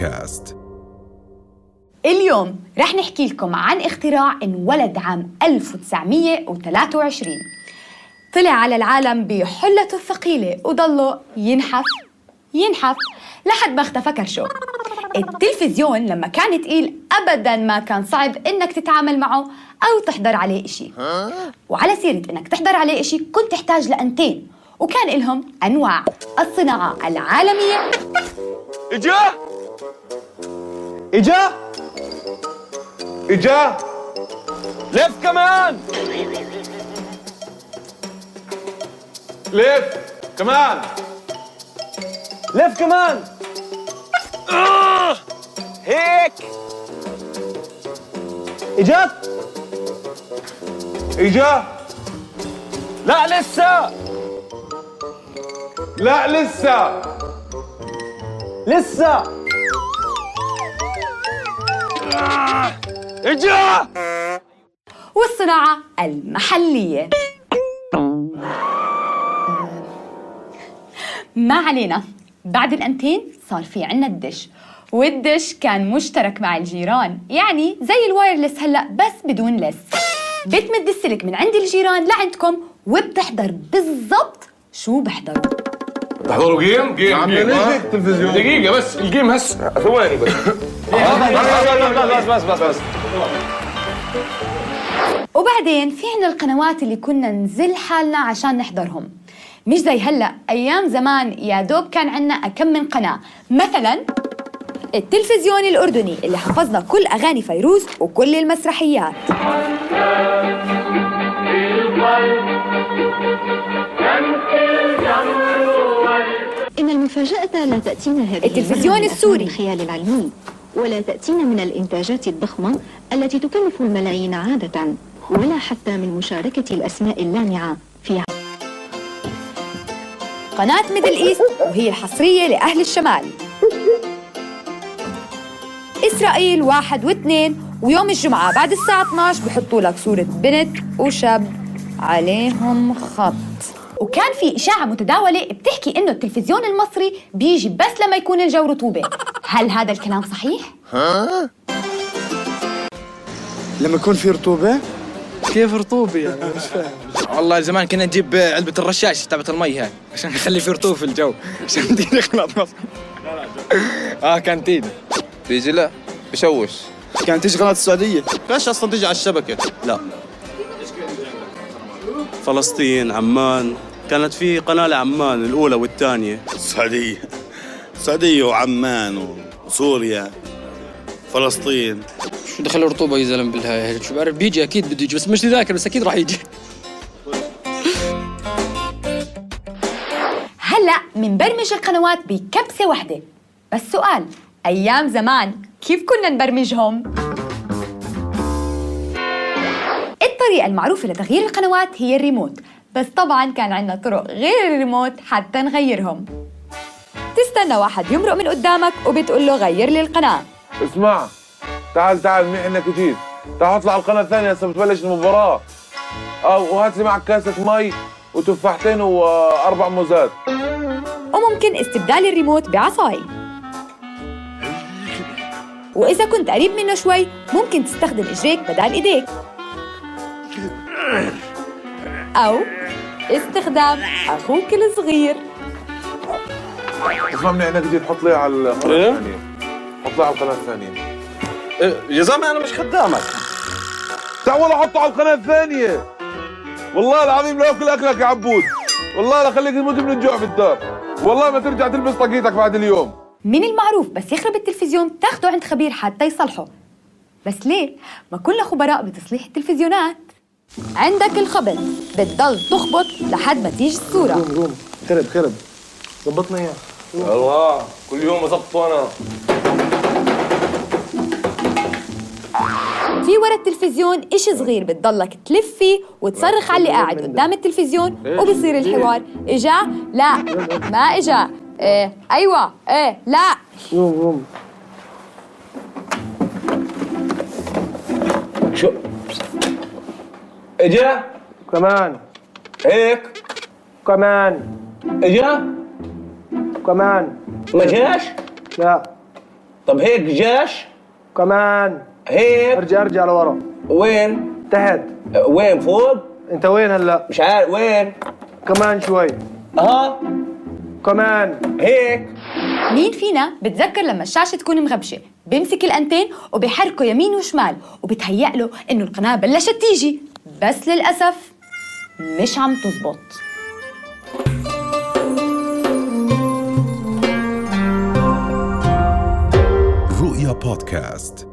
بودكاست. اليوم رح نحكي لكم عن اختراع انولد عام 1923 طلع على العالم بحلته الثقيلة وضله ينحف ينحف لحد ما اختفى كرشه. التلفزيون لما كان تقيل أبدا ما كان صعب إنك تتعامل معه أو تحضر عليه إشي. وعلى سيرة إنك تحضر عليه إشي كنت تحتاج لأنتين وكان إلهم أنواع الصناعة العالمية. إجا! إجا؟ إجا؟ لف كمان! لف كمان! لف كمان. هيك! إجا؟ إجا؟ لا لسه! لا لسه! لسه! اجا والصناعة المحلية. ما علينا. بعد الأنتين صار في عنا الدش. والدش كان مشترك مع الجيران. يعني زي الوايرلس هلأ بس بدون لس. بتمد السلك من عند الجيران لعندكم وبتحضر بالضبط شو بحضروا. تحضروا game؟ game. game. التلفزيون؟ دقيقة بس ال game هس. ثواني بس بس بس بس بس. وبعدين في عنا القنوات اللي كنا نزل حالنا عشان نحضرهم. مش زي هلا أيام زمان يا دوب كان عنا أكم من قناة. مثلا التلفزيون الأردني اللي حفظنا كل أغاني فيروز وكل المسرحيات. المفاجأة لا تأتينا هذه التلفزيون من السوري. أفلام الخيال العلمي ولا تأتينا من الإنتاجات الضخمة التي تكلف الملايين عادة ولا حتى من مشاركة الأسماء اللامعة في قناة Middle East وهي الحصرية لأهل الشمال. إسرائيل واحد واثنين ويوم الجمعة بعد الساعة 12 بحطوا لك صورة بنت وشاب عليهم خط. وكان في إشاعة متداولة بتحكي إنه التلفزيون المصري بيجي بس لما يكون الجو رطوبة. هل هذا الكلام صحيح؟ لما يكون في رطوبة؟ كيف رطوبة يعني؟ مش فاهم والله زمان كنا نجيب علبة الرشاش تبعت المي هاي عشان نخلي في رطوبة في الجو عشان تيجي نخلط مصر. آه كانتين. بيجي لا بشوش. كانت تيجي قناة السعودية؟ ليش أصلا تيجي على الشبكة؟ لا. فلسطين عمان. كانت في قناة لعمان الأولى والثانية. السعودية السعودية وعمان وسوريا. فلسطين. شو دخل الرطوبة يا زلمة بالهاي؟ شو بعرف بيجي أكيد بده يجي بس مش ذاكر بس أكيد راح يجي. هلا منبرمج القنوات بكبسة واحدة. بس سؤال أيام زمان كيف كنا نبرمجهم؟ الطريقة المعروفة لتغيير القنوات هي الريموت بس طبعا كان عندنا طرق غير الريموت حتى نغيرهم. تستنى واحد يمرق من قدامك وبتقول له غير لي القناة. اسمع تعال تعال منيح انك جيت تعال اطلع على القناة الثانية هسه بتبلش المباراة. آه وهات لي معك كاسة مي وتفاحتين وأربع موزات. وممكن استبدال الريموت بعصاي. وإذا كنت قريب منه شوي ممكن تستخدم إجريك بدل إيديك. أو استخدام أخوك الصغير. منيح انك جيت حط لي على القناة إيه؟ الثانية. حط لي على القناة الثانية. يا زلمة أنا مش خدامك. تعال والله حطه على القناة الثانية. والله العظيم لا أكل أكلك يا عبود. والله لا خليك تموت من الجوع في الدار. والله ما ترجع تلبس طاقيتك بعد اليوم. من المعروف بس يخرب التلفزيون تاخده عند خبير حتى يصلحه. بس ليه؟ ما كلنا خبراء بتصليح التلفزيونات. عندك الخبط بتضل تخبط لحد ما تيجي الصورة. روم خرب خرب. ظبطنا اياه الله كل يوم اظبط أنا في ورا التلفزيون إشي صغير بتضلك تلف فيه وتصرخ على اللي قاعد قدام التلفزيون وبصير الحوار. إجا؟ لا. ما إجا. إيه. أيوة. إيه. لا. روم روم. شو؟ اجا. كمان. هيك. كمان. اجا. كمان. ما جاش؟ لا. طب هيك جاش؟ كمان. هيك. ارجع ارجع لورا. وين؟ تحت. وين؟ فوق؟ انت وين هلا؟ مش عارف. وين؟ كمان شوي. آه كمان. هيك. مين فينا بتذكر لما الشاشة تكون مغبشة؟ بيمسك الأنتين وبيحركه يمين وشمال وبتهيأ له إنه القناة بلشت تيجي. بس للأسف مش عم تزبط. رؤيا بودكاست.